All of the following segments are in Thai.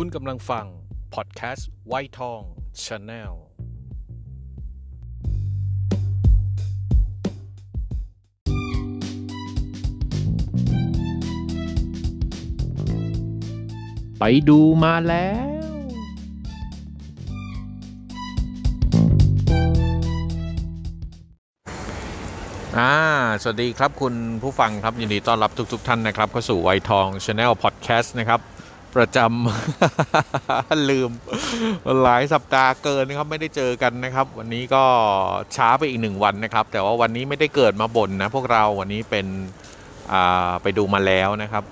คุณกำลังฟัง พอดแคสต์ไวท์ทองชาแนลไปดูมาแล้ว อ่า สวัสดีครับคุณผู้ฟังครับ ยินดีต้อนรับทุกๆท่านนะครับเข้าสู่ไวท์ทองชาแนลพอดแคสต์นะครับ ประจำ ลืม หลายสัปดาห์เกินนะครับ ไม่ได้เจอกันนะครับ วันนี้ก็ช้าไปอีกหนึ่งวันนะครับ แต่ว่าวันนี้ไม่ได้เกิดมาบ่นนะ พวกเราวันนี้เป็นไปดูมาแล้วนะครับ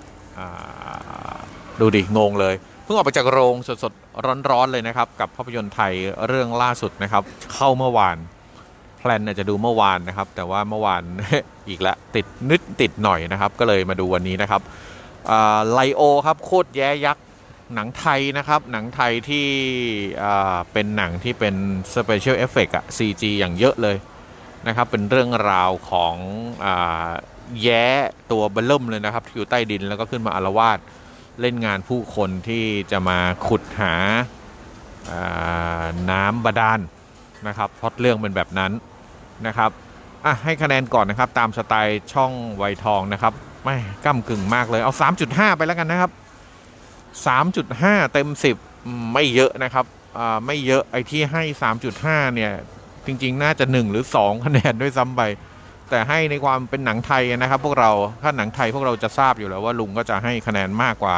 ดูดิ งงเลย เพิ่งออกไปจากโรงสดๆ ร้อนๆเลยนะครับ กับภาพยนตร์ไทยเรื่องล่าสุดนะครับ เข้าเมื่อวานแพลนจะดูเมื่อวานนะครับ แต่ว่าเมื่อวานอีกแล้วติดนิดติดหน่อยนะครับ ก็เลยมาดูวันนี้นะครับ ไลโอครับโคตรแย้ยักษ์หนังไทยนะครับ หนังไทยที่เป็นหนังที่เป็น special effect อะ CG อย่างเยอะเลยนะครับ เป็นเรื่องราวของแย้ตัวเบ้อเริ่มเลยนะครับ ที่อยู่ใต้ดินแล้วก็ขึ้นมาอาละวาดเล่นงานผู้คนที่จะมาขุดหาน้ำบาดาลนะครับพล็อตเรื่องเป็นแบบนั้นนะครับอะให้คะแนนก่อนนะครับ ตามสไตล์ช่องไวทองนะครับ ไม่ก้ากึ่งมากเลยเอา 3.5 ไปแล้วกันนะครับ 3.5 เต็ม 10 ไม่เยอะนะครับไม่เยอะไอ้ที่ให้ 3.5 เนี่ย จริง ๆ น่าจะ 1 หรือ 2 คะแนนด้วยซ้ำไป แต่ให้ในความเป็นหนังไทยนะครับ พวกเราถ้าหนังไทยพวกเราจะทราบอยู่แล้วว่าลุงก็จะให้คะแนนมากกว่า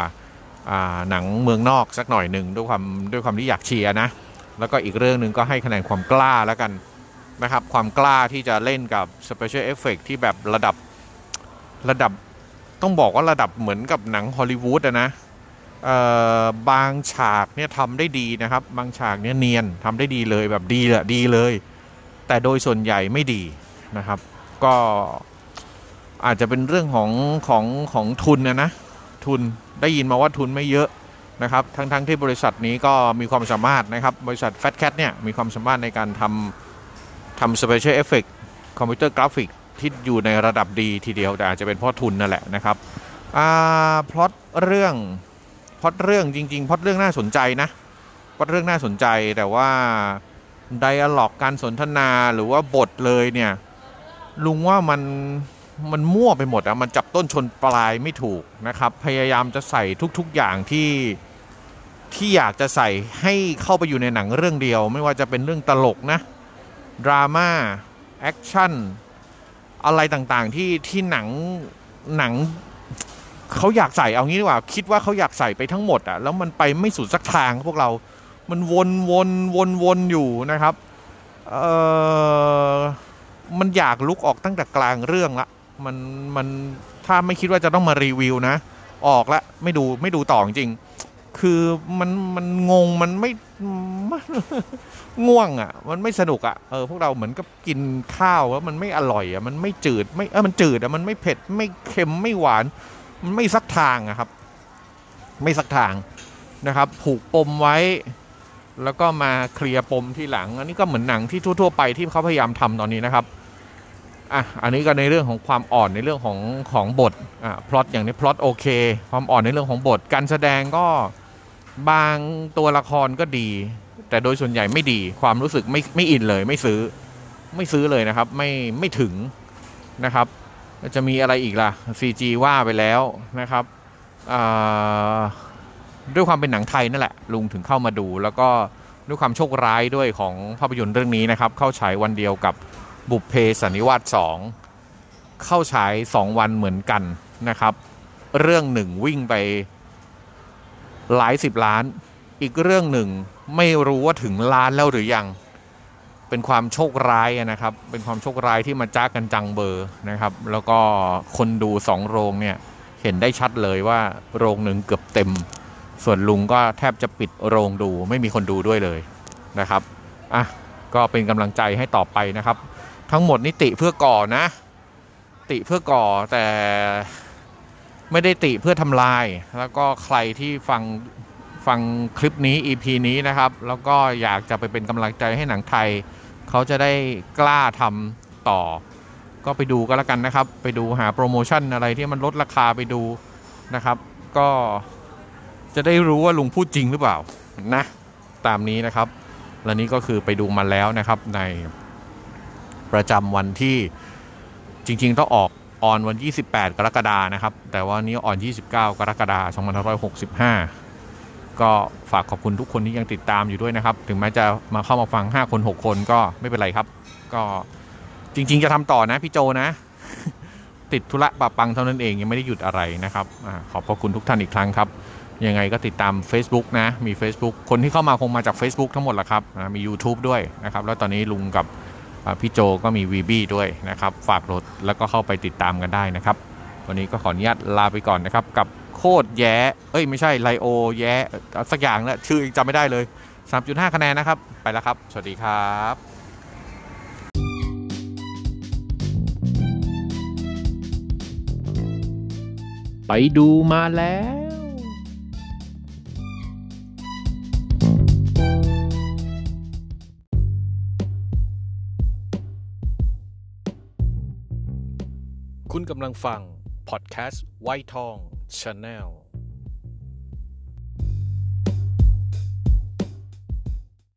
อ่าหนังเมืองนอกสักหน่อยหนึ่งด้วยความด้วยความที่อยากเชียร์นะแล้วก็อีกเรื่องหนึ่งก็ให้คะแนนความกล้าแล้วกันนะครับ ความกล้าที่จะเล่นกับ Special Effect ที่แบบระดับระดับ ต้องบอกว่าระดับเหมือนกับหนังฮอลลีวูดอะนะบางฉากเนี่ยทำได้ดีนะครับ บางฉากเนี่ยเนียนทำได้ดีเลยแบบดีเลยดีเลย แต่โดยส่วนใหญ่ไม่ดีนะครับ ก็อาจจะเป็นเรื่องของของของทุนนะนะทุนได้ยินมาว่าทุนไม่เยอะนะครับ ทั้งทั้งที่บริษัทนี้ก็มีความสามารถนะครับ บริษัท Fat Cat เนี่ยมีความสามารถในการทำทำ Special Effect computer graphic ที่อยู่ในระดับดีทีเดียวแต่อาจจะเป็นเพราะทุนนั่นแหละนะครับพล็อตเรื่องพล็อตเรื่องจริงๆพล็อตเรื่องน่าสนใจนะพล็อตเรื่องน่าสนใจแต่ว่า dialogue การสนทนาหรือว่าบทเลยเนี่ยลุงว่ามันมันมั่วไปหมดอะมันจับต้นชนปลายไม่ถูกนะครับ พยายามจะใส่ทุกๆอย่างที่ที่อยากจะใส่ให้เข้าไปอยู่ในหนังเรื่องเดียว ไม่ว่าจะเป็นเรื่องตลกนะ ดราม่า แอคชั่น อะไรต่างๆที่ที่หนังหนังเขาอยากใส่เอางี้ดีกว่า คิดว่าเขาอยากใส่ไปทั้งหมดอะแล้วมันไปไม่สุดสักทางพวกเรา มันวนวนวนวนอยู่นะครับเออมันอยากลุกออกตั้งแต่กลางเรื่องละมันมันถ้าไม่คิดว่าจะต้องมารีวิวนะ ออกละไม่ดูไม่ดูต่อจริง คือมันมันงงมันไม่ ง่วงอะ่ะ มันไม่สนุกอะ่ะเออพวกเราเหมือนกับกินข้าวแล้วมันไม่อร่อยอะ่ะมันไม่จืดไม่เออมันจืดอะ่ะมันไม่เผ็ดไม่เค็มไม่หวาน มันไม่สักทางอะครับ ไม่สักทางนะครับ ผูกปมไว้ แล้วก็มาเคลียร์ปมที่หลัง อันนี้ก็เหมือนหนังที่ทั่ว ๆ ไปที่เขาพยายามทำตอนนี้นะครับอะอันนี้ก็ในเรื่องของความอ่อนในเรื่องของของบทอะพล็อตอย่างนี้พล็อตโอเค ความอ่อนในเรื่องของบท การแสดงก็บางตัวละครก็ดี แต่โดยส่วนใหญ่ไม่ดีความรู้สึกไม่ไม่อินเลย ไม่ซื้อไม่ซื้อเลยนะครับ ไม่ไม่ถึงนะครับ จะมีอะไรอีกล่ะ CG ว่าไปแล้วนะครับด้วยความเป็นหนังไทยนั่นแหละ ลุงถึงเข้ามาดู แล้วก็ด้วยความโชคร้ายด้วยของภาพยนตร์เรื่องนี้นะครับ เข้าฉายวันเดียวกับบุพเพสันนิวาส2เข้าฉาย 2 วันเหมือนกันนะครับ เรื่องหนึ่งวิ่งไปหลายสิบล้าน อีกเรื่องหนึ่ง ไม่รู้ว่าถึงล้านแล้วหรือยัง เป็นความโชคร้ายนะครับ เป็นความโชคร้ายที่มาจ้ากันจังเบอร์นะครับ แล้วก็คนดูสองโรงเนี่ยเห็นได้ชัดเลยว่าโรงหนึ่งเกือบเต็ม ส่วนลุงก็แทบจะปิดโรงดู ไม่มีคนดูด้วยเลยนะครับอะก็เป็นกำลังใจให้ต่อไปนะครับ ทั้งหมดนี่ติเพื่อก่อนะ ติเพื่อก่อแต่ไม่ได้ติเพื่อทำลาย แล้วก็ใครที่ฟัง ฟังคลิปนี้ EP นี้นะครับ แล้วก็อยากจะไปเป็นกำลังใจให้หนังไทย เขาจะได้กล้าทำต่อ ก็ไปดูก็แล้วกันนะครับ ไปดูหาโปรโมชั่นอะไรที่มันลดราคาไปดูนะครับ ก็จะได้รู้ว่าลุงพูดจริงหรือเปล่านะ ตามนี้นะครับ และนี่ก็คือไปดูมาแล้วนะครับในประจำวันที่จริงๆต้องออกออนวัน 28 กรกฎานะครับ แต่ว่านี้ออน 29 กรกฎาคม2565 ก็ฝากขอบคุณทุกคนที่ยังติดตามอยู่ด้วยนะครับ ถึงแม้จะมาเข้ามาฟัง 5 คน 6 คนก็ไม่เป็นไรครับ ก็จริง ๆ จะทำต่อนะพี่โจนะ ติดธุระปะปังเท่านั้นเองยังไม่ได้หยุดอะไรนะครับอขอบพระคุณทุกท่านอีกครั้งครับ ยังไงก็ติดตาม Facebook นะ มี Facebook คนที่เข้ามาคงมาจาก Facebook ทั้งหมดแหละครับมี YouTube ด้วยนะครับ แล้วตอนนี้ลุงกับพี่โจก็มี VB ด้วยนะครับ ฝากรถแล้วก็เข้าไปติดตามกันได้นะครับ วันนี้ก็ขออนุญาตลาไปก่อนนะครับกับ ตรแย้เอ้ยไม่ใช่ไลโอแย้เอ่อสักอย่างนะชื่อจำไม่ได้เลย 3.5 คะแนนนะครับ ไปแล้วครับ สวัสดีครับไปดูมาแล้ว คุณกำลังฟัง พอดแคสต์ไวท์ทอง Channel